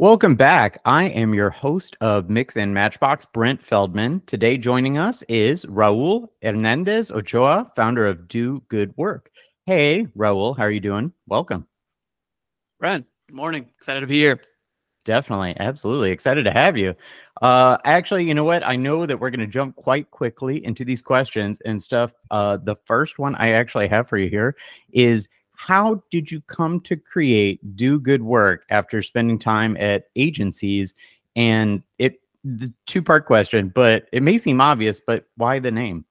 Welcome back. I am your host of Mix and Matchbox, Brent Feldman. Today, joining us is Raul Hernandez Ochoa, founder of Do Good Work. Hey, Raul, how are you doing? Welcome. Brent, good morning. Excited to be here. Definitely, absolutely excited to have you. Uh, actually, you know what? I know that we're going to jump quite quickly into these questions and stuff. Uh, the first one I actually have for you here is how did you come to create do good work after spending time at agencies? And it the two part question but it may seem obvious but why the name?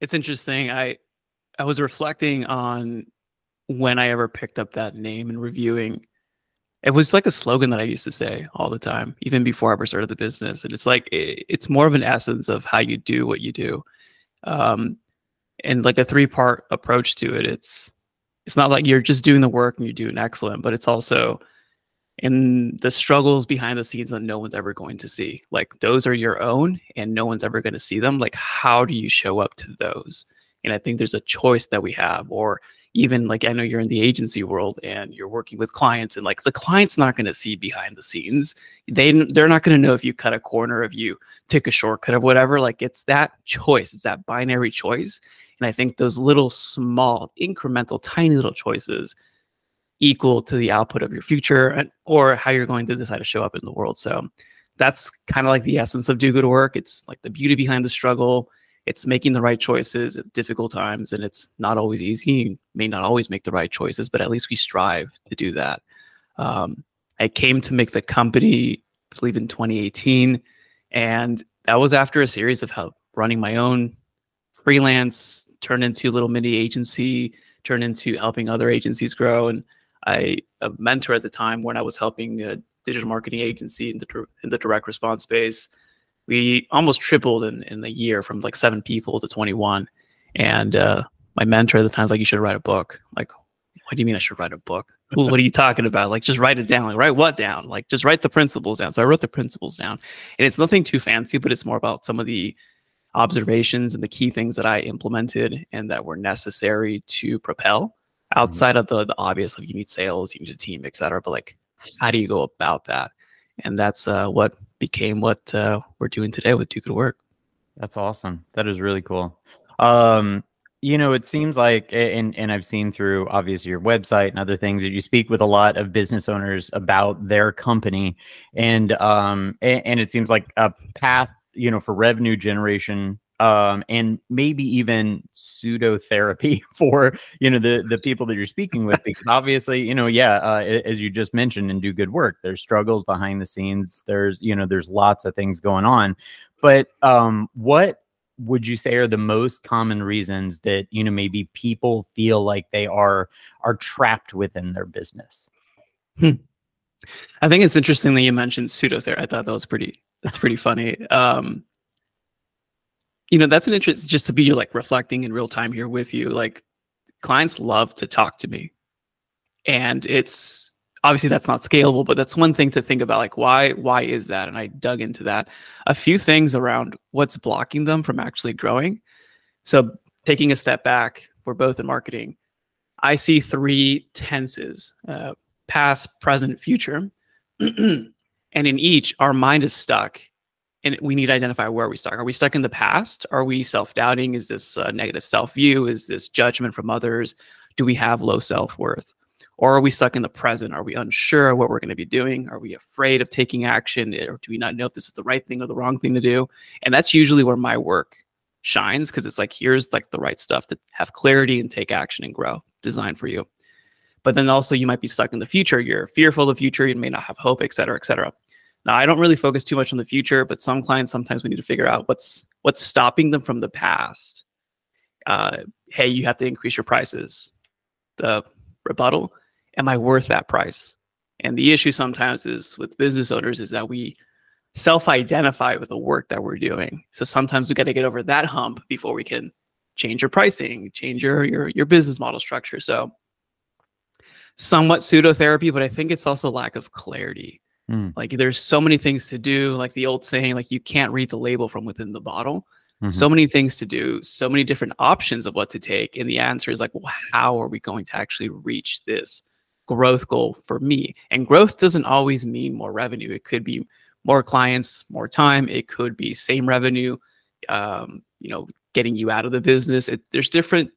It's interesting i i was reflecting on when i ever picked up that name and reviewing. It was like a slogan that i used to say all the time even before i ever started the business and it's like it, it's more of an essence of how you do what you do. Um and like a three part approach to it it's it's not like you're just doing the work and you're doing excellent, but it's also in the struggles behind the scenes that no one's ever going to see. Like those are your own and no one's ever going to see them. Like how do you show up to those? And I think there's a choice that we have or even like I know you're in the agency world and you're working with clients and like the client's not going to see behind the scenes. They they're not going to know if you cut a corner, if you take a shortcut or whatever. Like it's that choice. It's that binary choice. And I think those little small, incremental, tiny little choices equal to the output of your future and, or how you're going to decide to show up in the world. So that's kind of like the essence of do good work. It's like the beauty behind the struggle. It's making the right choices at difficult times, and it's not always easy. You may not always make the right choices, but at least we strive to do that. Um, I came to Mix a Company, I believe in 2018, and that was after a series of help running my own freelance turned into little mini agency, turned into helping other agencies grow. And I a mentor at the time when I was helping a digital marketing agency in the in the direct response space. We almost tripled in, in a year from like seven people to 21. And uh, my mentor at the time was like, you should write a book. I'm like, what do you mean I should write a book? what are you talking about? Like, just write it down. Like, write what down? Like, just write the principles down. So I wrote the principles down. And it's nothing too fancy, but it's more about some of the observations and the key things that I implemented and that were necessary to propel mm-hmm. outside mm-hmm. of the, the obvious of you need sales, you need a team, etc. But like, how do you go about that? And that's uh, what became what uh, we're doing today with Do Good Work. That's awesome. That is really cool. Um, you know, it seems like, and and I've seen through obviously your website and other things that you speak with a lot of business owners about their company, and um, and, and it seems like a path you know, for revenue generation um, and maybe even pseudo therapy for you know the the people that you're speaking with because obviously you know yeah uh, as you just mentioned and do good work there's struggles behind the scenes there's you know there's lots of things going on but um, what would you say are the most common reasons that you know maybe people feel like they are are trapped within their business hmm. i think it's interesting that you mentioned pseudo therapy i thought that was pretty that's pretty funny. Um, you know, that's an interest just to be like reflecting in real time here with you. Like clients love to talk to me. And it's obviously that's not scalable, but that's one thing to think about. Like, why, why is that? And I dug into that. A few things around what's blocking them from actually growing. So taking a step back, we're both in marketing. I see three tenses: uh, past, present, future. And in each, our mind is stuck and we need to identify where we stuck. Are we stuck in the past? Are we self doubting? Is this a negative self view? Is this judgment from others? Do we have low self worth? Or are we stuck in the present? Are we unsure what we're going to be doing? Are we afraid of taking action? Eh, or do we not know if this is the right thing or the wrong thing to do? And that's usually where my work shines because it's like, here's like the right stuff to have clarity and take action and grow, designed for you. But then also you might be stuck in the future. You're fearful of the future. You may not have hope, et cetera, et cetera. Now, I don't really focus too much on the future, but some clients sometimes we need to figure out what's what's stopping them from the past. Uh, hey, you have to increase your prices. The rebuttal: Am I worth that price? And the issue sometimes is with business owners is that we self-identify with the work that we're doing. So sometimes we got to get over that hump before we can change your pricing, change your your your business model structure. So somewhat pseudo therapy, but I think it's also lack of clarity. Mm. Like there's so many things to do. Like the old saying, like you can't read the label from within the bottle. Mm-hmm. So many things to do, so many different options of what to take. And the answer is like, well, how are we going to actually reach this growth goal for me. And growth doesn't always mean more revenue. It could be more clients, more time. It could be same revenue, um, you know, getting you out of the business. It, there's different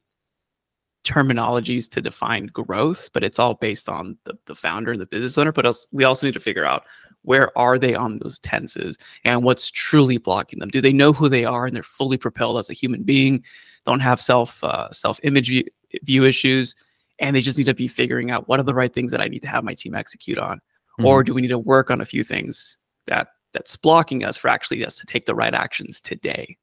terminologies to define growth, but it's all based on the, the founder and the business owner. But else, we also need to figure out where are they on those tenses and what's truly blocking them. Do they know who they are and they're fully propelled as a human being? Don't have self uh, self image view, issues, and they just need to be figuring out what are the right things that I need to have my team execute on, mm-hmm. or do we need to work on a few things that that's blocking us for actually us to take the right actions today?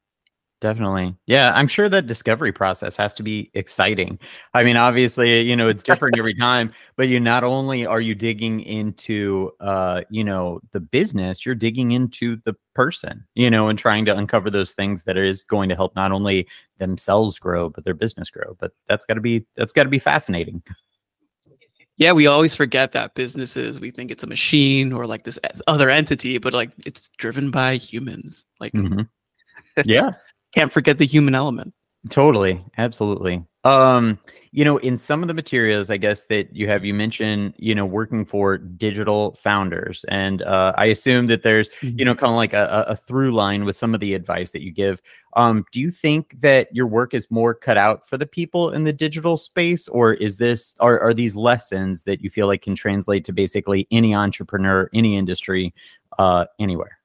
Definitely. Yeah, I'm sure that discovery process has to be exciting. I mean, obviously, you know, it's different every time, but you not only are you digging into uh, you know, the business, you're digging into the person, you know, and trying to uncover those things that is going to help not only themselves grow, but their business grow. But that's got to be that's got to be fascinating. Yeah, we always forget that businesses, we think it's a machine or like this other entity, but like it's driven by humans. Like mm-hmm. yeah can't forget the human element. Totally, absolutely. Um, you know, in some of the materials, I guess that you have, you mentioned, you know, working for digital founders, and uh, I assume that there's, mm-hmm. you know, kind of like a, a through line with some of the advice that you give. Um, do you think that your work is more cut out for the people in the digital space, or is this, are are these lessons that you feel like can translate to basically any entrepreneur, any industry, uh, anywhere?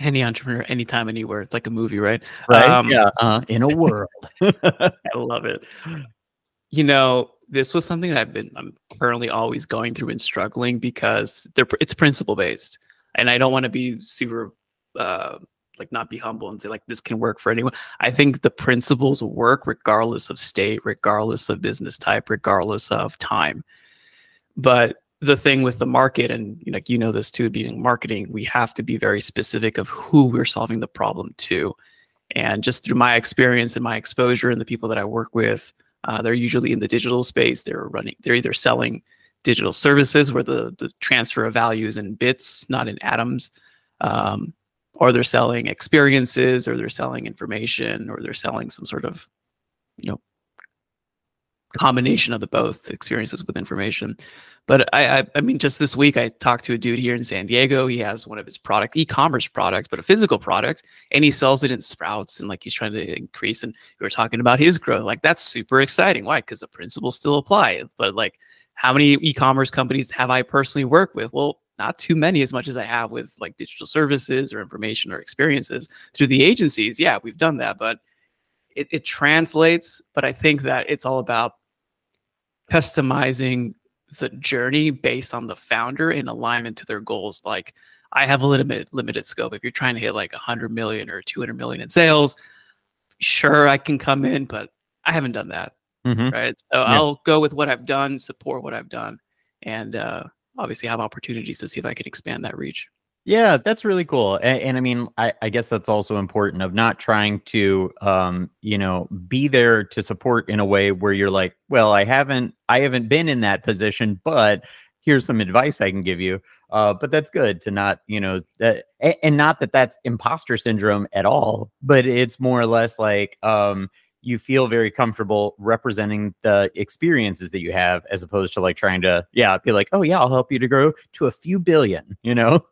Any entrepreneur anytime anywhere. It's like a movie right? Right? Um, yeah. uh, in a world. I love it. You know this was something that i've been i'm currently always going through and struggling because they're it's principle based and i don't want to be super uh like not be humble and say like this can work for anyone. I think the principles work regardless of state regardless of business type regardless of time. But the thing with the market and like you know this too being marketing we have to be very specific of who we're solving the problem to. And just through my experience and my exposure and the people that i work with uh, they're usually in the digital space. They're running they're either selling digital services where the, the transfer of value is in bits not in atoms um, or they're selling experiences or they're selling information or they're selling some sort of you know combination of the both experiences with information but I, I, I mean, just this week I talked to a dude here in San Diego. He has one of his product, e-commerce product, but a physical product, and he sells it in Sprouts, and like he's trying to increase. And we were talking about his growth. Like that's super exciting. Why? Because the principles still apply. But like, how many e-commerce companies have I personally worked with? Well, not too many as much as I have with like digital services or information or experiences through the agencies. Yeah, we've done that, but it, it translates. But I think that it's all about customizing the journey based on the founder in alignment to their goals. Like I have a limited limited scope. If you're trying to hit like 100 million or 200 million in sales, sure I can come in, but I haven't done that. Mm-hmm. Right. So yeah. I'll go with what I've done, support what I've done, and uh, obviously have opportunities to see if I can expand that reach. Yeah, that's really cool. And, and I mean, I, I, guess that's also important of not trying to, um, you know, be there to support in a way where you're like, well, I haven't, I haven't been in that position, but here's some advice I can give you. Uh, but that's good to not, you know, that, and not that that's imposter syndrome at all, but it's more or less like, um, you feel very comfortable representing the experiences that you have as opposed to like trying to yeah be like oh yeah i'll help you to grow to a few billion you know?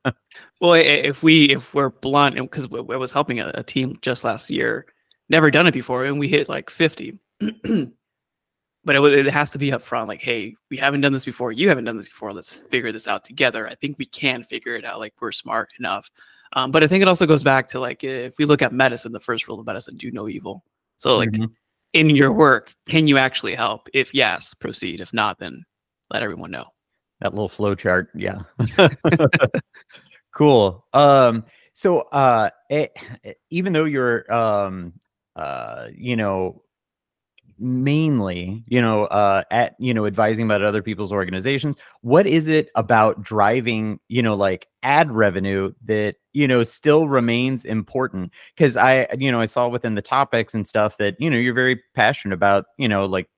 Well if we if we're blunt because i was helping a, a, team just last year never done it before and we hit like 50 but it, it has to be up front like hey we haven't done this before you haven't done this before let's figure this out together. I think we can figure it out like we're smart enough. Um, but i think it also goes back to like if we look at medicine the first rule of medicine do no evil so like mm-hmm. in your work, can you actually help? If yes, proceed. If not, then let everyone know. That little flow chart. Yeah. cool. Um, so uh it, even though you're um uh you know mainly you know uh at you know advising about other people's organizations what is it about driving you know like ad revenue that you know still remains important because i you know i saw within the topics and stuff that you know you're very passionate about you know like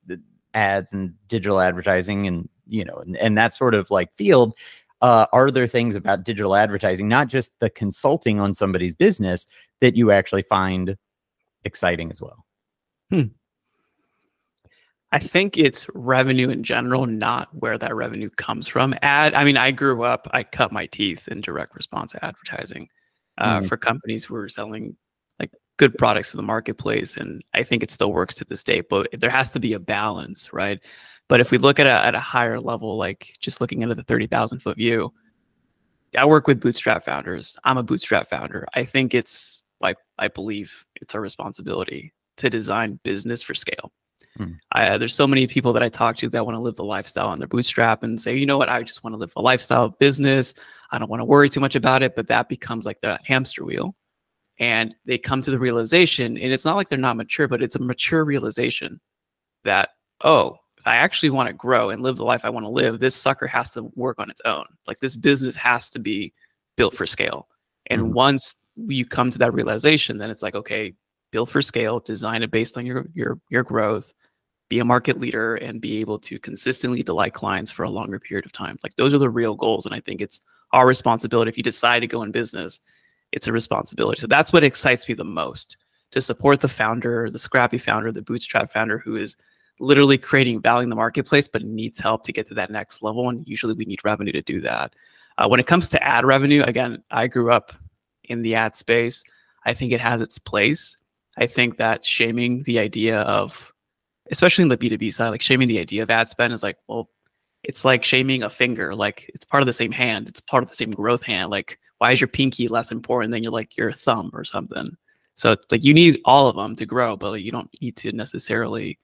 ads and digital advertising and you know and, and that sort of like field uh, are there things about digital advertising not just the consulting on somebody's business that you actually find exciting as well hmm. I think it's revenue in general, not where that revenue comes from. Ad, I mean, I grew up, I cut my teeth in direct response advertising uh, mm. for companies who were selling like good products to the marketplace, and I think it still works to this day. But there has to be a balance, right? But if we look at a, at a higher level, like just looking into the thirty thousand foot view, I work with bootstrap founders. I'm a bootstrap founder. I think it's like I believe it's our responsibility to design business for scale Mm. I, there's so many people that I talk to that want to live the lifestyle on their bootstrap and say, you know what, I just want to live a lifestyle business. I don't want to worry too much about it. But that becomes like the hamster wheel. And they come to the realization, and it's not like they're not mature, but it's a mature realization that, oh, I actually want to grow and live the life I want to live. This sucker has to work on its own. Like this business has to be built for scale. And mm. once you come to that realization, then it's like, okay, build for scale, design it based on your your your growth, be a market leader, and be able to consistently delight clients for a longer period of time. Like those are the real goals, and I think it's our responsibility. If you decide to go in business, it's a responsibility. So that's what excites me the most to support the founder, the scrappy founder, the bootstrap founder who is literally creating value in the marketplace, but needs help to get to that next level. And usually we need revenue to do that. Uh, when it comes to ad revenue, again, I grew up in the ad space. I think it has its place. I think that shaming the idea of, especially in the B2B side, like shaming the idea of ad spend is like, well, it's like shaming a finger. Like it's part of the same hand. It's part of the same growth hand. Like, why is your pinky less important than your like your thumb or something? So like you need all of them to grow, but like, you don't need to necessarily.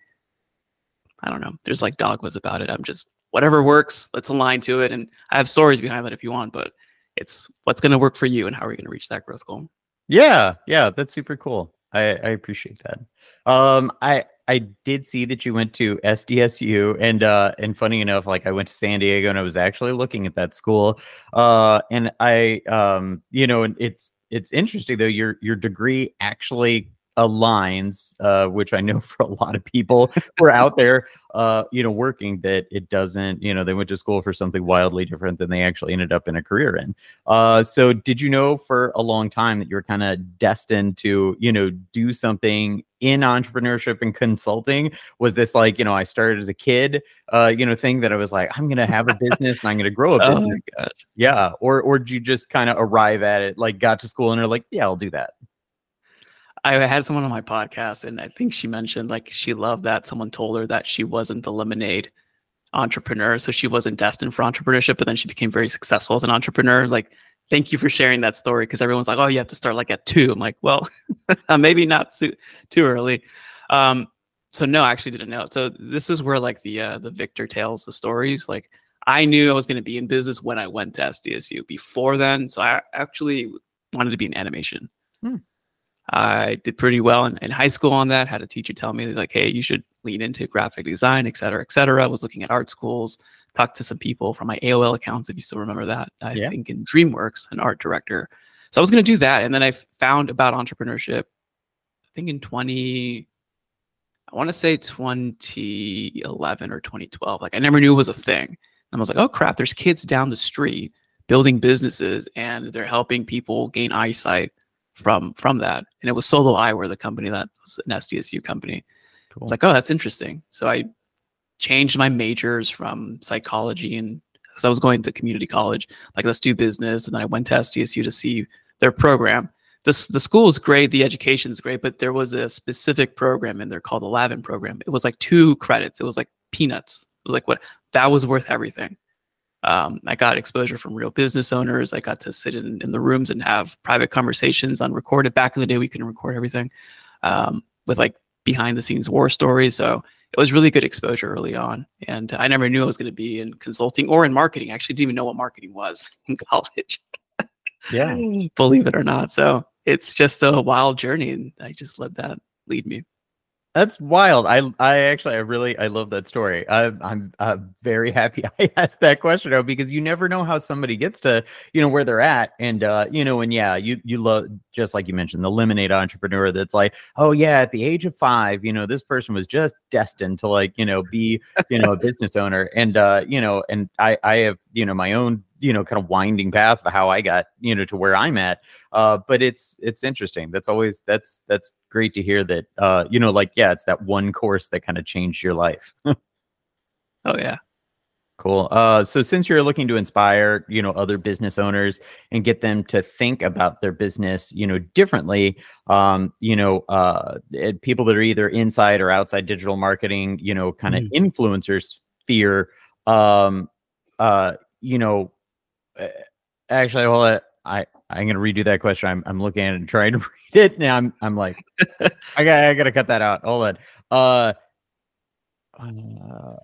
I don't know. There's like dogmas about it. I'm just whatever works. Let's align to it, and I have stories behind that if you want. But it's what's going to work for you, and how are you going to reach that growth goal? Yeah, yeah, that's super cool. I, I appreciate that. Um, I I did see that you went to SDSU, and uh, and funny enough, like I went to San Diego, and I was actually looking at that school. Uh, and I um, you know, it's it's interesting though. Your your degree actually aligns, uh, which I know for a lot of people who are out there, uh, you know, working that it doesn't, you know, they went to school for something wildly different than they actually ended up in a career in. Uh, so did you know for a long time that you were kind of destined to, you know, do something in entrepreneurship and consulting? Was this like, you know, I started as a kid, uh, you know, thing that I was like, I'm gonna have a business and I'm gonna grow a oh business. Yeah. Or or did you just kind of arrive at it, like got to school and are like, yeah, I'll do that. I had someone on my podcast, and I think she mentioned like she loved that someone told her that she wasn't the lemonade entrepreneur, so she wasn't destined for entrepreneurship, but then she became very successful as an entrepreneur. Like, thank you for sharing that story because everyone's like, "Oh, you have to start like at two. I'm like, "Well, maybe not too too early." Um, so no, I actually didn't know. So this is where like the uh, the Victor tells the stories. Like, I knew I was going to be in business when I went to SDSU. Before then, so I actually wanted to be in animation. Hmm. I did pretty well in, in, high school on that. Had a teacher tell me like, hey, you should lean into graphic design, et cetera, et cetera. I was looking at art schools, talked to some people from my AOL accounts, if you still remember that. I yeah. think in DreamWorks, an art director. So I was going to do that. And then I found about entrepreneurship, I think in 20, I want to say 2011 or 2012. Like I never knew it was a thing. And I was like, oh crap, there's kids down the street building businesses and they're helping people gain eyesight from from that. And it was Solo Eyewear, the company that was an SDSU company. Cool. Like, oh, that's interesting. So I changed my majors from psychology and because I was going to community college, like let's do business. And then I went to SDSU to see their program. The, the school is great, the education is great, but there was a specific program in there called the Lavin program. It was like two credits. It was like peanuts. It was like what that was worth everything. Um, I got exposure from real business owners. I got to sit in, in the rooms and have private conversations on recorded. Back in the day, we couldn't record everything um, with like behind the scenes war stories. So it was really good exposure early on. And I never knew I was going to be in consulting or in marketing. I actually didn't even know what marketing was in college. yeah. Believe it or not. So it's just a wild journey. And I just let that lead me. That's wild. I I actually I really I love that story. I, I'm uh, very happy I asked that question though because you never know how somebody gets to you know where they're at and uh you know and yeah you you love just like you mentioned the lemonade entrepreneur that's like oh yeah at the age of five you know this person was just destined to like you know be you know a business owner and uh you know and I I have you know my own you know kind of winding path of how I got you know to where I'm at. Uh, but it's it's interesting. That's always that's that's great to hear that uh, you know like yeah, it's that one course that kind of changed your life. oh yeah. Cool. Uh, so since you're looking to inspire, you know, other business owners and get them to think about their business, you know, differently, um, you know, uh, people that are either inside or outside digital marketing, you know, kind of mm. influencers fear, um, uh, you know, actually, hold on. I I'm gonna redo that question. I'm I'm looking at it and trying to read it. Now I'm I'm like, I got I gotta cut that out. Hold on. Uh, uh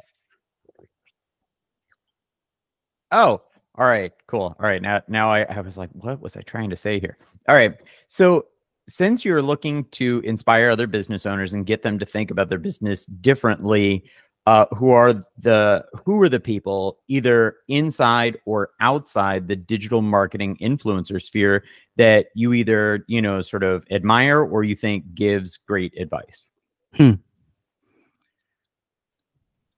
Oh, all right, cool. All right, now now I, I was like, what was I trying to say here? All right, so since you're looking to inspire other business owners and get them to think about their business differently, uh, who are the who are the people either inside or outside the digital marketing influencer sphere that you either you know sort of admire or you think gives great advice? Hmm.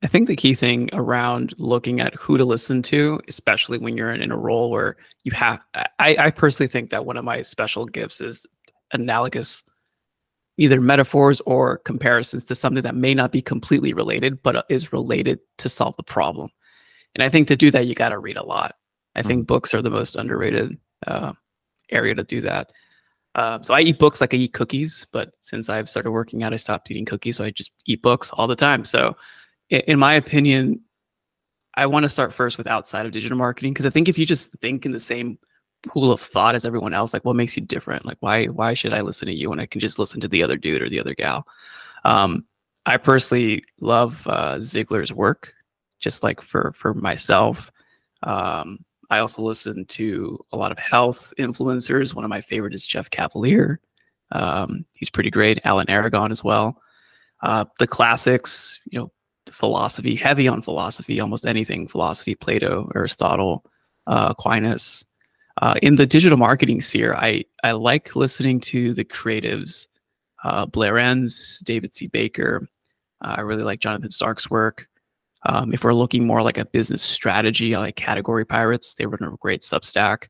I think the key thing around looking at who to listen to, especially when you're in, in a role where you have, I, I personally think that one of my special gifts is analogous, either metaphors or comparisons to something that may not be completely related, but uh, is related to solve the problem. And I think to do that, you got to read a lot. I mm-hmm. think books are the most underrated uh, area to do that. Uh, so I eat books like I eat cookies, but since I've started working out, I stopped eating cookies. So I just eat books all the time. So in my opinion, I want to start first with outside of digital marketing because I think if you just think in the same pool of thought as everyone else, like what makes you different? Like why why should I listen to you when I can just listen to the other dude or the other gal? Um, I personally love uh, Ziglar's work, just like for for myself. Um, I also listen to a lot of health influencers. One of my favorite is Jeff Cavaliere. Um, he's pretty great. Alan Aragon as well. Uh, the classics, you know, philosophy, heavy on philosophy, almost anything philosophy, Plato, Aristotle, uh, Aquinas. Uh, in the digital marketing sphere, I, I like listening to the creatives, uh, Blair Enns, David C. Baker. Uh, I really like Jonathan Stark's work. Um, if we're looking more like a business strategy, I like Category Pirates. They run a great Substack.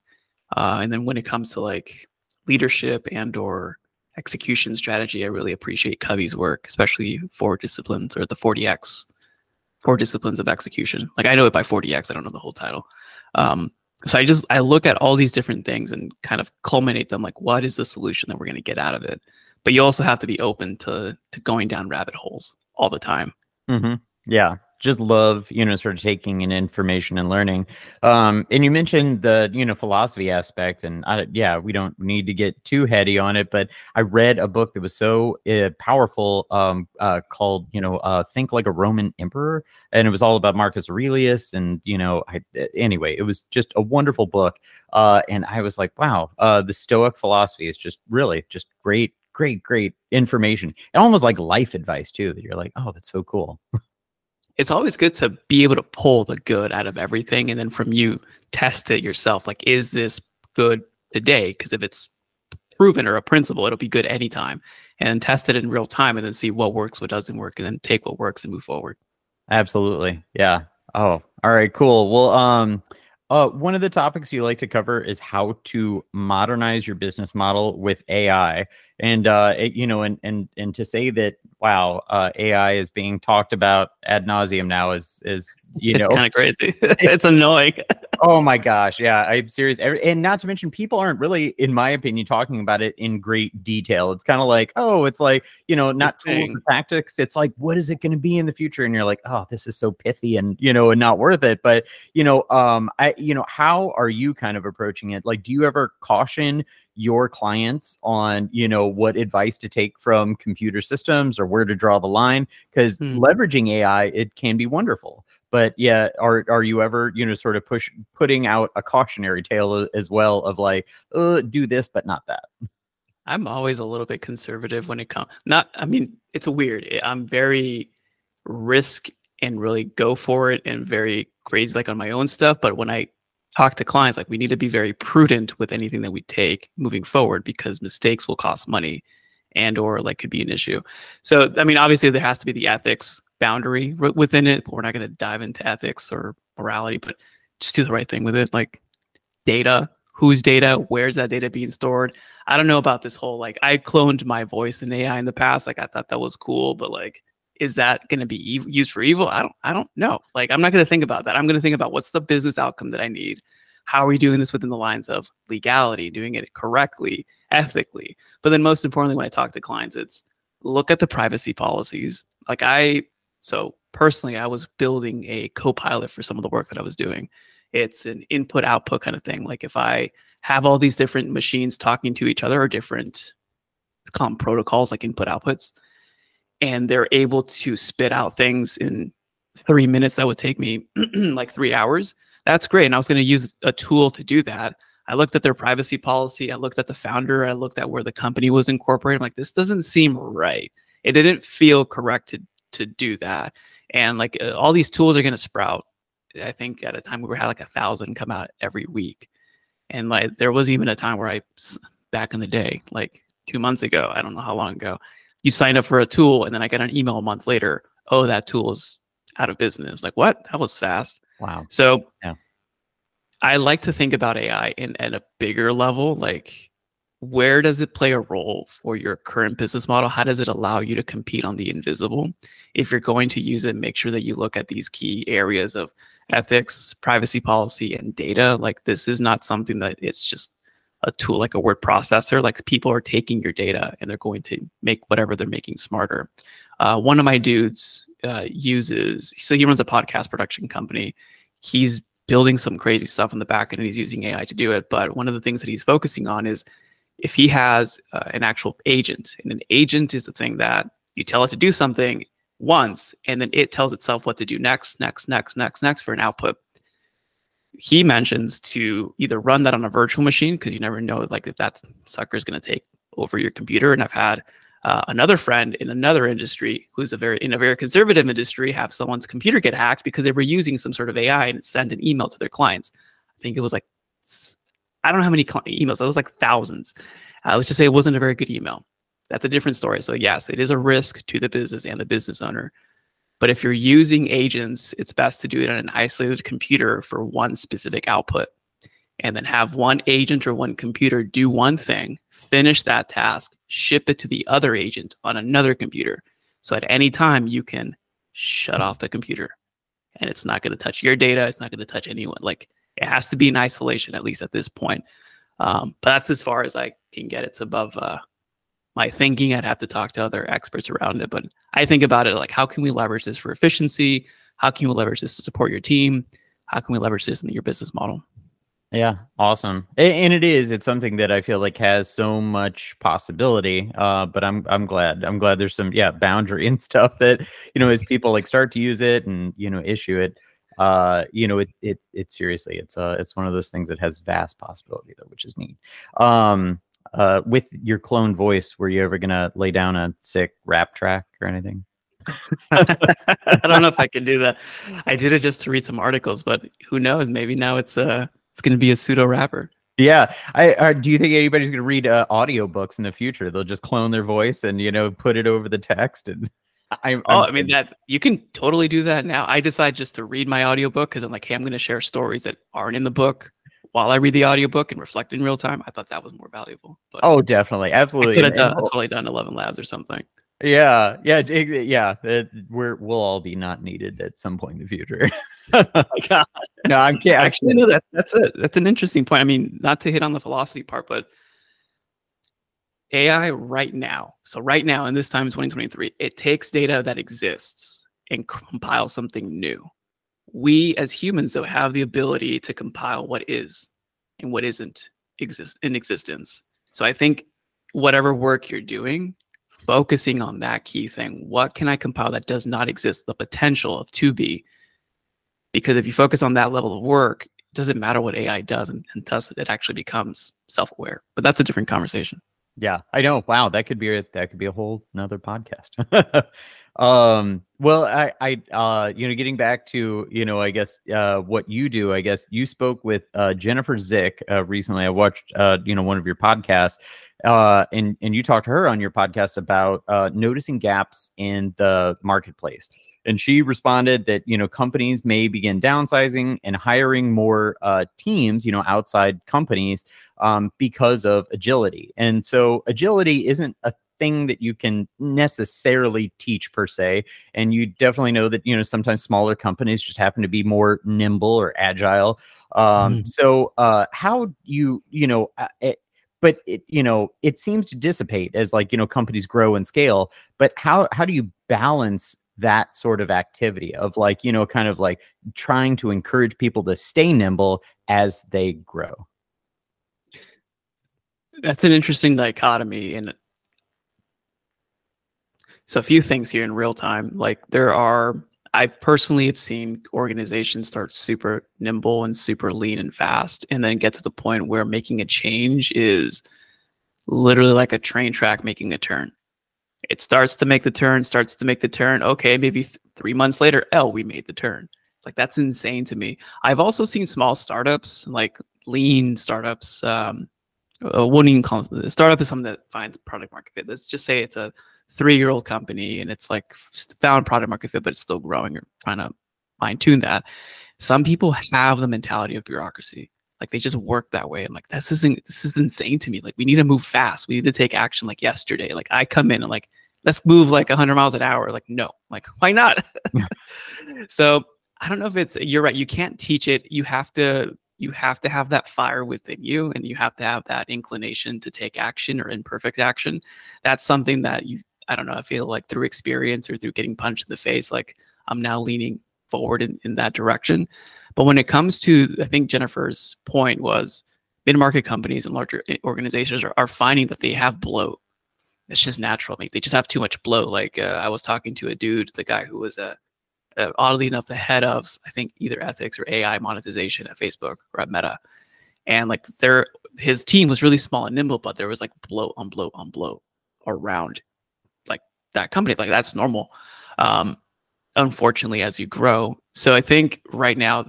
Uh, and then when it comes to like leadership and or execution strategy, I really appreciate Covey's work, especially for disciplines or the 4DX four disciplines of execution. Like I know it by 4DX, I don't know the whole title. Um, so I just I look at all these different things and kind of culminate them like what is the solution that we're going to get out of it. But you also have to be open to to going down rabbit holes all the time. Mm-hmm. Yeah, just love you know sort of taking in information and learning. Um and you mentioned the you know philosophy aspect and I, yeah we don't need to get too heady on it but i read a book that was so uh, powerful um uh, called you know uh think like a roman emperor and it was all about marcus aurelius and you know I, anyway it was just a wonderful book uh and i was like wow uh the stoic philosophy is just really just great great great information. And almost like life advice too that you're like oh that's so cool it's always good to be able to pull the good out of everything and then from you test it yourself like is this good today? Because if it's proven or a principle it'll be good anytime and test it in real time and then see what works what doesn't work and then take what works and move forward. Absolutely. Yeah. Oh all right cool. Well um uh, one of the topics you like to cover is how to modernize your business model with AI, and uh, it, you know, and and and to say that wow, uh, AI is being talked about ad nauseum now is is you it's know kind of crazy. it's annoying. Oh my gosh, yeah, I'm serious. And not to mention, people aren't really, in my opinion, talking about it in great detail. It's kind of like, oh, it's like you know, not tools tactics. It's like, what is it going to be in the future? And you're like, oh, this is so pithy and you know, and not worth it. But you know, um, I you know, how are you kind of approaching it? Like, do you ever caution your clients on you know what advice to take from computer systems or where to draw the line because hmm. leveraging ai it can be wonderful. But yeah are are you ever you know sort of push putting out a cautionary tale as well of like uh, do this but not that. I'm always a little bit conservative when it comes not i mean it's weird. I'm very risk and really go for it and very crazy like on my own stuff but when i talk to clients like we need to be very prudent with anything that we take moving forward because mistakes will cost money and or like could be an issue so i mean obviously there has to be the ethics boundary within it but we're not going to dive into ethics or morality but just do the right thing with it. Like data, whose data, where's that data being stored? I don't know about this whole like I cloned my voice in AI in the past. Like I thought that was cool, but like is that going to be used for evil? I don't I don't know. Like I'm not going to think about that. I'm going to think about what's the business outcome that I need. How are we doing this within the lines of legality, doing it correctly, ethically? But then most importantly when I talk to clients it's look at the privacy policies. Like I so personally I was building a co-pilot for some of the work that I was doing. It's an input output kind of thing. Like if I have all these different machines talking to each other or different them protocols like input outputs and they're able to spit out things in three minutes that would take me like three hours that's great and i was going to use a tool to do that. I looked at their privacy policy i looked at the founder i looked at where the company was incorporated I'm like this doesn't seem right. It didn't feel correct to, to do that and like uh, all these tools are going to sprout. I think at a time we had like a thousand come out every week and like there was even a time where i back in the day like two months ago i don't know how long ago you sign up for a tool and then I get an email a month later, oh, that tool is out of business. Like, what? That was fast. Wow. So yeah. I like to think about AI in at a bigger level. Like, where does it play a role for your current business model? How does it allow you to compete on the invisible? If you're going to use it, make sure that you look at these key areas of ethics, privacy policy, and data. Like, this is not something that it's just a tool like a word processor. Like people are taking your data and they're going to make whatever they're making smarter. Uh, one of my dudes uh, uses, so he runs a podcast production company. He's building some crazy stuff in the back end and he's using AI to do it. But one of the things that he's focusing on is if he has uh, an actual agent, and an agent is the thing that you tell it to do something once and then it tells itself what to do next, next, next, next, next for an output he mentions to either run that on a virtual machine because you never know like if that sucker is going to take over your computer. And i've had uh, another friend in another industry who's a very in a very conservative industry have someone's computer get hacked because they were using some sort of ai and send an email to their clients. I think it was like i don't know how many emails it was like thousands. Uh, let's just say it wasn't a very good email. That's a different story. So yes it is a risk to the business and the business owner but if you're using agents, it's best to do it on an isolated computer for one specific output and then have one agent or one computer do one thing, finish that task, ship it to the other agent on another computer. So at any time you can shut off the computer and it's not going to touch your data. It's not going to touch anyone. Like it has to be in isolation, at least at this point. Um, but that's as far as I can get. It's above uh, my thinking. I'd have to talk to other experts around it. But I think about it like, how can we leverage this for efficiency? How can we leverage this to support your team? How can we leverage this in your business model? Yeah, awesome. And it is. It's something that I feel like has so much possibility. Uh, but I'm I'm glad. I'm glad there's some yeah boundary and stuff that you know as people like start to use it and you know issue it. Uh, you know it it it seriously it's uh it's one of those things that has vast possibility though, which is neat. Um, uh, with your clone voice, were you ever gonna lay down a sick rap track or anything? I don't know if I can do that. I did it just to read some articles, but who knows? Maybe now it's uh it's gonna be a pseudo rapper. Yeah, I uh, do you think anybody's gonna read uh, audiobooks in the future? They'll just clone their voice and you know put it over the text and. I, oh, I mean that you can totally do that now. I decide just to read my audiobook because I'm like, hey, I'm going to share stories that aren't in the book while I read the audiobook and reflect in real time, I thought that was more valuable. But oh, definitely, absolutely. I could have done totally done Eleven Labs or something. Yeah, yeah, eh, yeah. It, we're we'll all be not needed at some point in the future. oh my God. No, I'm kidding. Actually, no. That that's a that's an interesting point. I mean, not to hit on the philosophy part, but AI right now. So right now, in this time, 2023, it takes data that exists and compiles something new we as humans though have the ability to compile what is and what isn't exist in existence. So i think whatever work you're doing focusing on that key thing what can i compile that does not exist the potential of to be? Because if you focus on that level of work it doesn't matter what ai does until it actually becomes self-aware. But that's a different conversation. Yeah i know. Wow that could be a that could be a whole another podcast um well i i uh you know getting back to you know i guess uh what you do i guess you spoke with uh jennifer zick uh recently i watched uh you know one of your podcasts uh, and and you talked to her on your podcast about uh, noticing gaps in the marketplace. And she responded that you know companies may begin downsizing and hiring more uh, teams, you know, outside companies um, because of agility. And so agility isn't a thing that you can necessarily teach per se and you definitely know that you know sometimes smaller companies just happen to be more nimble or agile um mm. so uh how you you know uh, it, but it you know it seems to dissipate as like you know companies grow and scale but how how do you balance that sort of activity of like you know kind of like trying to encourage people to stay nimble as they grow that's an interesting dichotomy and so a few things here in real time like there are I've personally have seen organizations start super nimble and super lean and fast, and then get to the point where making a change is literally like a train track making a turn. It starts to make the turn, starts to make the turn. Okay, maybe th- three months later, oh, we made the turn. Like that's insane to me. I've also seen small startups, like lean startups. Um, uh, wouldn't even call it, startup is something that finds product market fit. Let's just say it's a three year old company and it's like found product market fit, but it's still growing. You're trying to fine tune that. Some people have the mentality of bureaucracy. Like they just work that way. I'm like, this isn't this is insane to me. Like we need to move fast. We need to take action like yesterday. Like I come in and like, let's move like 100 miles an hour. Like no, like why not? so I don't know if it's you're right. You can't teach it. You have to you have to have that fire within you and you have to have that inclination to take action or imperfect action. That's something that you I don't know, I feel like through experience or through getting punched in the face, like I'm now leaning forward in, in that direction. But when it comes to, I think Jennifer's point was mid market companies and larger eh, organizations are, are finding that they have bloat. It's just natural. Like they just have too much bloat. Like uh, I was talking to a dude, the guy who was a, a, oddly enough the head of I think either ethics or AI monetization at Facebook or at Meta, and like their his team was really small and nimble, but there was like bloat on bloat on bloat around that company. Like that's normal. Um, unfortunately, as you grow. So I think right now,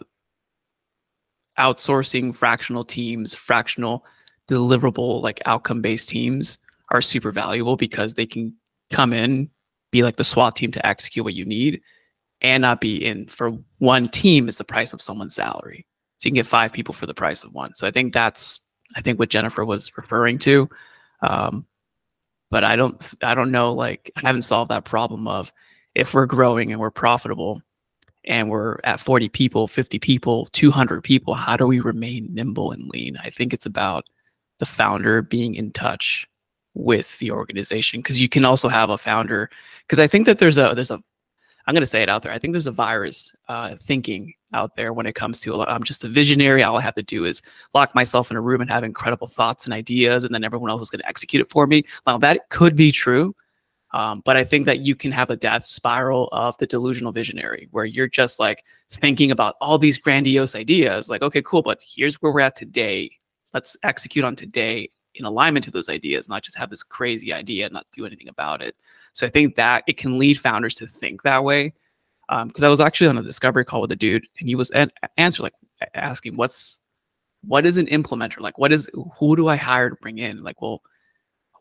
outsourcing fractional teams, fractional deliverable, like outcome based teams are super valuable because they can come in, be like the SWAT team to execute what you need and not be in for one team is the price of someone's salary. So you can get five people for the price of one. So I think that's I think what Jennifer was referring to. Um, but I don't I don't know like I haven't solved that problem of if we're growing and we're profitable and we're at 40 people, 50 people, 200 people, how do we remain nimble and lean? I think it's about the founder being in touch with the organization because you can also have a founder because I think that there's a there's a I'm going to say it out there. I think there's a virus uh, thinking out there when it comes to I'm just a visionary. All I have to do is lock myself in a room and have incredible thoughts and ideas, and then everyone else is going to execute it for me. Now that could be true, um, but I think that you can have a death spiral of the delusional visionary, where you're just like thinking about all these grandiose ideas. Like, okay, cool, but here's where we're at today. Let's execute on today in alignment to those ideas, not just have this crazy idea and not do anything about it. So I think that it can lead founders to think that way. Because um, I was actually on a discovery call with a dude, and he was an- like asking, "What's what is an implementer? Like, what is who do I hire to bring in? Like, well,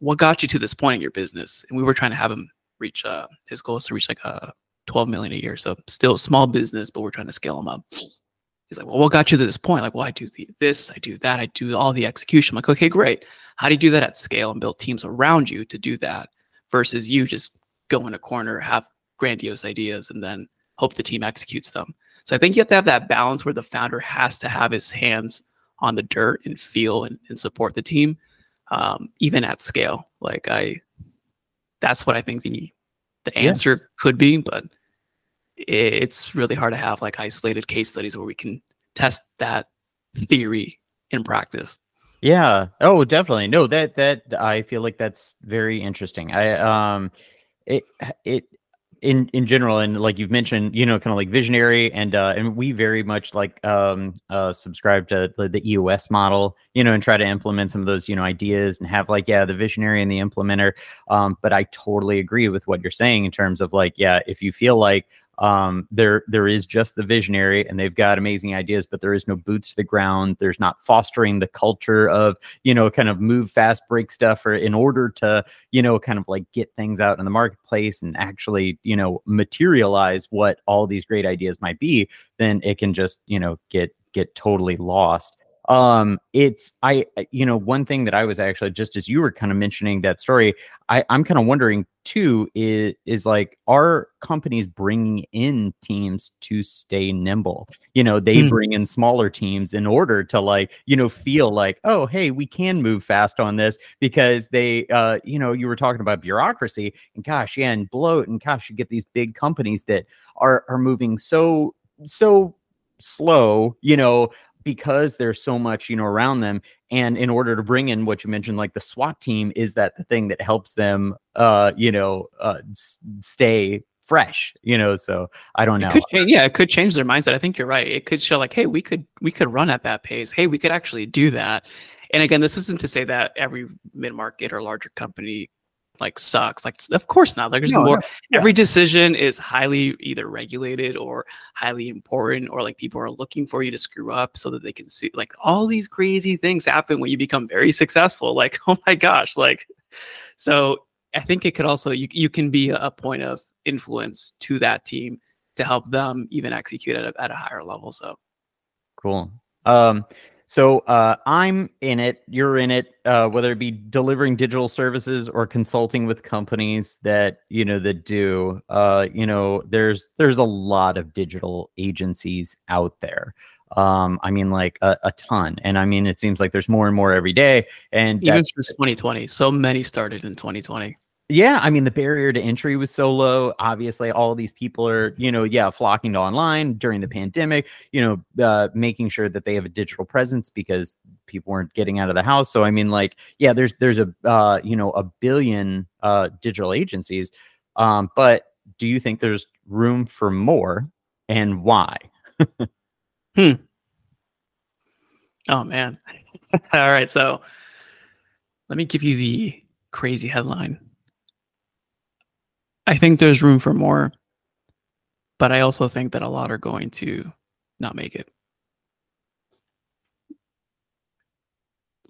what got you to this point in your business?" And we were trying to have him reach uh, his goal is to reach like a uh, 12 million a year. So still small business, but we're trying to scale him up. He's like, well, what got you to this point? Like, well, I do the, this, I do that, I do all the execution. I'm like, okay, great. How do you do that at scale and build teams around you to do that versus you just go in a corner, have grandiose ideas, and then hope the team executes them. So I think you have to have that balance where the founder has to have his hands on the dirt and feel and, and support the team, um, even at scale. Like I, that's what I think the the answer yeah. could be, but it's really hard to have like isolated case studies where we can test that theory in practice. Yeah. Oh, definitely. No, that that I feel like that's very interesting. I um it it in in general and like you've mentioned you know kind of like visionary and uh and we very much like um uh subscribe to the, the eos model you know and try to implement some of those you know ideas and have like yeah the visionary and the implementer. Um but i totally agree with what you're saying in terms of like yeah if you feel like um, there there is just the visionary and they've got amazing ideas but there is no boots to the ground. There's not fostering the culture of you know kind of move fast break stuff or in order to you know kind of like get things out in the marketplace and actually you know materialize what all these great ideas might be then it can just you know get get totally lost um it's i you know one thing that i was actually just as you were kind of mentioning that story i i'm kind of wondering too is is like are companies bringing in teams to stay nimble you know they mm. bring in smaller teams in order to like you know feel like oh hey we can move fast on this because they uh you know you were talking about bureaucracy and gosh yeah and bloat and gosh you get these big companies that are are moving so so slow you know because there's so much you know around them and in order to bring in what you mentioned like the swat team is that the thing that helps them uh you know uh s- stay fresh you know so i don't know. it change, yeah it could change their mindset i think you're right it could show like hey we could we could run at that pace hey we could actually do that and again this isn't to say that every mid-market or larger company like sucks. Like of course not. Like there's no, more. No. Every decision is highly either regulated or highly important, or like people are looking for you to screw up so that they can see. Like all these crazy things happen when you become very successful. Like oh my gosh, like so. I think it could also you you can be a point of influence to that team to help them even execute at a, at a higher level. So cool. Um, so uh, I'm in it. You're in it. Uh, whether it be delivering digital services or consulting with companies that you know that do. Uh, you know, there's there's a lot of digital agencies out there. Um, I mean, like a, a, ton, and I mean, it seems like there's more and more every day. And even since 2020, so many started in 2020. Yeah, I mean the barrier to entry was so low. Obviously, all these people are, you know, yeah, flocking to online during the pandemic. You know, uh, making sure that they have a digital presence because people weren't getting out of the house. So I mean, like, yeah, there's there's a uh, you know a billion uh, digital agencies, um, but do you think there's room for more, and why? hmm. Oh man. all right, so let me give you the crazy headline I think there's room for more, but I also think that a lot are going to not make it.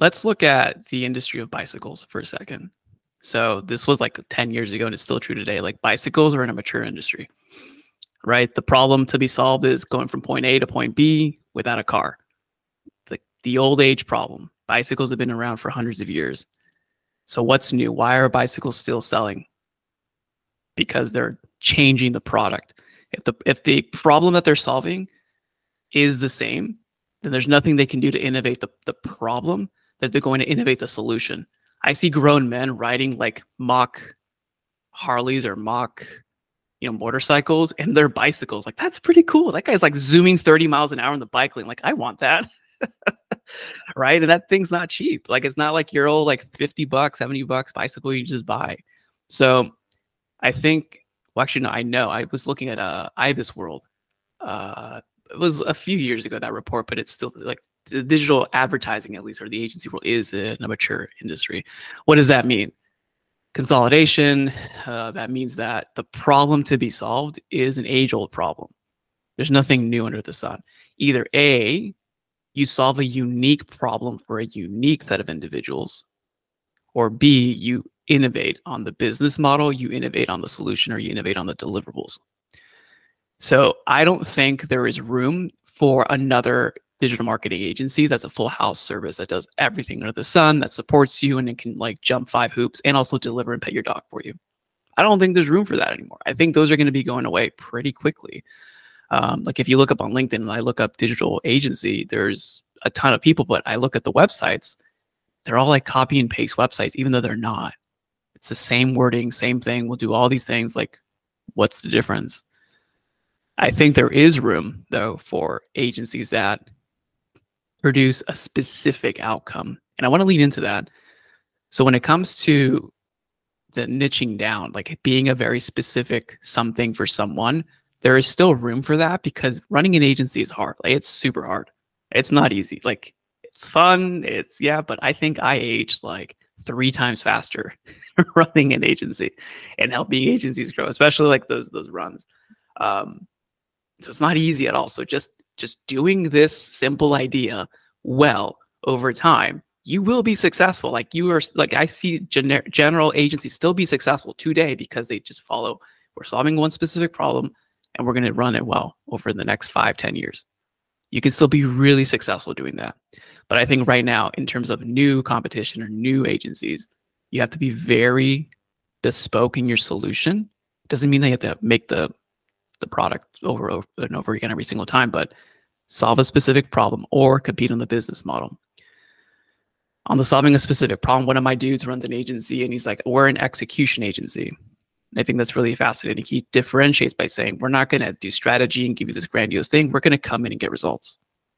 Let's look at the industry of bicycles for a second. So this was like 10 years ago and it's still true today. Like bicycles are in a mature industry, right? The problem to be solved is going from point A to point B without a car. The, the old age problem. Bicycles have been around for hundreds of years. So what's new? Why are bicycles still selling? Because they're changing the product. If the if the problem that they're solving is the same, then there's nothing they can do to innovate the, the problem that they're going to innovate the solution. I see grown men riding like mock Harleys or mock, you know, motorcycles and their bicycles. Like that's pretty cool. That guy's like zooming 30 miles an hour in the bike lane. Like I want that. right. And that thing's not cheap. Like it's not like your old like 50 bucks, 70 bucks bicycle you just buy. So I think, well, actually, no, I know. I was looking at uh, IBISWorld. Uh, it was a few years ago that report, but it's still like digital advertising, at least, or the agency world is a, a mature industry. What does that mean? Consolidation. Uh, that means that the problem to be solved is an age-old problem. There's nothing new under the sun. Either a, you solve a unique problem for a unique set of individuals, or B, you innovate on the business model, you innovate on the solution, or you innovate on the deliverables. So I don't think there is room for another digital marketing agency that's a full house service that does everything under the sun, that supports you and it can like jump five hoops and also deliver and pet your dog for you. I don't think there's room for that anymore. I think those are going to be going away pretty quickly. Um, like if you look up on LinkedIn and I look up digital agency, there's a ton of people, but I look at the websites, they're all like copy and paste websites, even though they're not. It's the same wording, same thing. We'll do all these things. Like, what's the difference? I think there is room, though, for agencies that produce a specific outcome. And I want to lean into that. So, when it comes to the niching down, like being a very specific something for someone, there is still room for that because running an agency is hard. Like, it's super hard. It's not easy. Like, it's fun. It's, yeah, but I think I like three times faster running an agency and helping agencies grow, especially like those those runs. Um, so it's not easy at all. So just just doing this simple idea well over time, you will be successful. Like you are like I see gener- general agencies still be successful today because they just follow. We're solving one specific problem, and we're going to run it well over the next five, ten years. You can still be really successful doing that. But I think right now, in terms of new competition or new agencies, you have to be very bespoke in your solution. Doesn't mean that you have to make the the product over, over and over again every single time, but solve a specific problem or compete on the business model. On the solving a specific problem, one of my dudes runs an agency and he's like, we're an execution agency. And I think that's really fascinating. He differentiates by saying, we're not going to do strategy and give you this grandiose thing. We're going to come in and get results.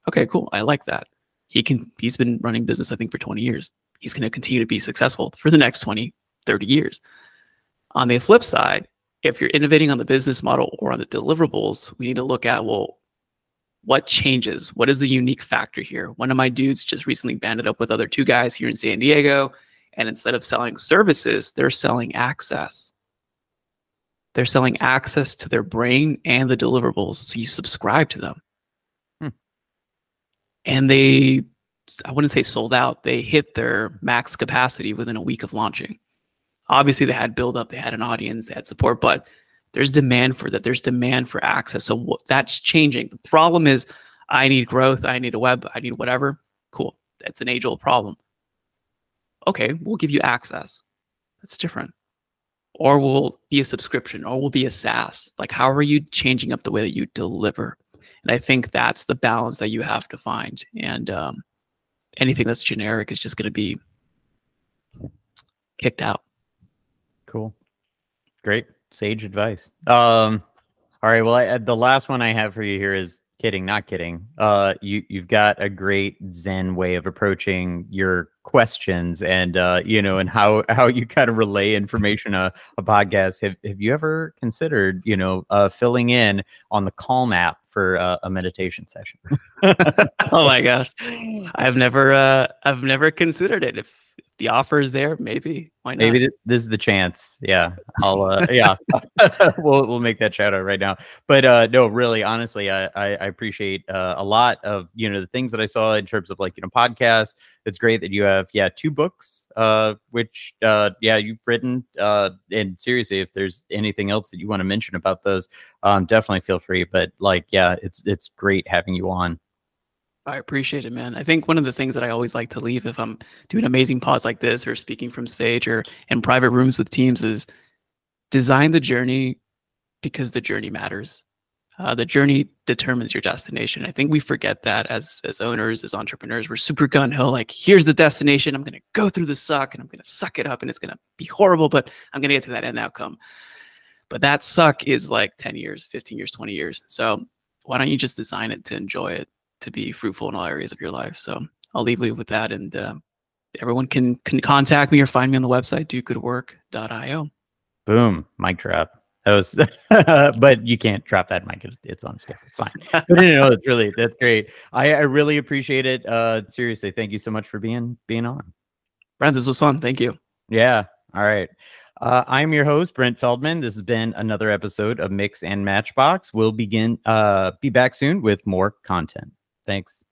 Okay, cool. I like that. He can, he's been running business, I think, for 20 years. He's going to continue to be successful for the next 20, 30 years. On the flip side, if you're innovating on the business model or on the deliverables, we need to look at, well, what changes? What is the unique factor here? One of my dudes just recently banded up with other two guys here in San Diego. And instead of selling services, they're selling access. They're selling access to their brain and the deliverables. So you subscribe to them. And they, I wouldn't say sold out, they hit their max capacity within a week of launching obviously they had build up, they had an audience, they had support, but there's demand for that. There's demand for access. So that's changing. The problem is I need growth, I need a web, I need whatever. Cool. That's an age old problem. Okay, we'll give you access. That's different. Or we'll be a subscription or we'll be a SaaS. Like, how are you changing up the way that you deliver? And I think that's the balance that you have to find. And um, anything that's generic is just going to be kicked out. Cool. Great. Sage advice. Um, all right. Well, I, the last one I have for you here is kidding, not kidding. Uh, you you've got a great Zen way of approaching your questions, and uh, you know, and how how you kind of relay information a, a podcast. Have Have you ever considered, you know, uh, filling in on the Calm app for uh, a meditation session? oh my gosh, I've never uh, I've never considered it. If the offer is there, maybe why not? Maybe th- this is the chance. Yeah, I'll. Uh, yeah, we'll we'll make that shout out right now. But uh, no, really, honestly, I I, I appreciate uh, a lot of you know the things that I saw in terms of like you know podcasts. It's great that you have yeah two books, uh, which uh, yeah you've written. Uh, and seriously, if there's anything else that you want to mention about those, um, definitely feel free. But like yeah, it's it's great having you on. I appreciate it, man. I think one of the things that I always like to leave if I'm doing amazing pods like this or speaking from stage or in private rooms with teams is design the journey because the journey matters. Uh, the journey determines your destination. I think we forget that as as owners, as entrepreneurs, we're super gun ho. Like, here's the destination. I'm gonna go through the suck and I'm gonna suck it up and it's gonna be horrible, but I'm gonna get to that end outcome. But that suck is like 10 years, 15 years, 20 years. So why don't you just design it to enjoy it? To be fruitful in all areas of your life. So I'll leave you with that. And uh, everyone can can contact me or find me on the website, dogoodwork.io. Boom, mic drop. That was, but you can't drop that mic. It's on scale. It's fine. but no, no, it's really that's great. I, I really appreciate it. Uh, seriously, thank you so much for being being on. Brent, this was fun. Thank you. Yeah. All right. Uh, I'm your host, Brent Feldman. This has been another episode of Mix and Matchbox. We'll begin uh, be back soon with more content. Thanks.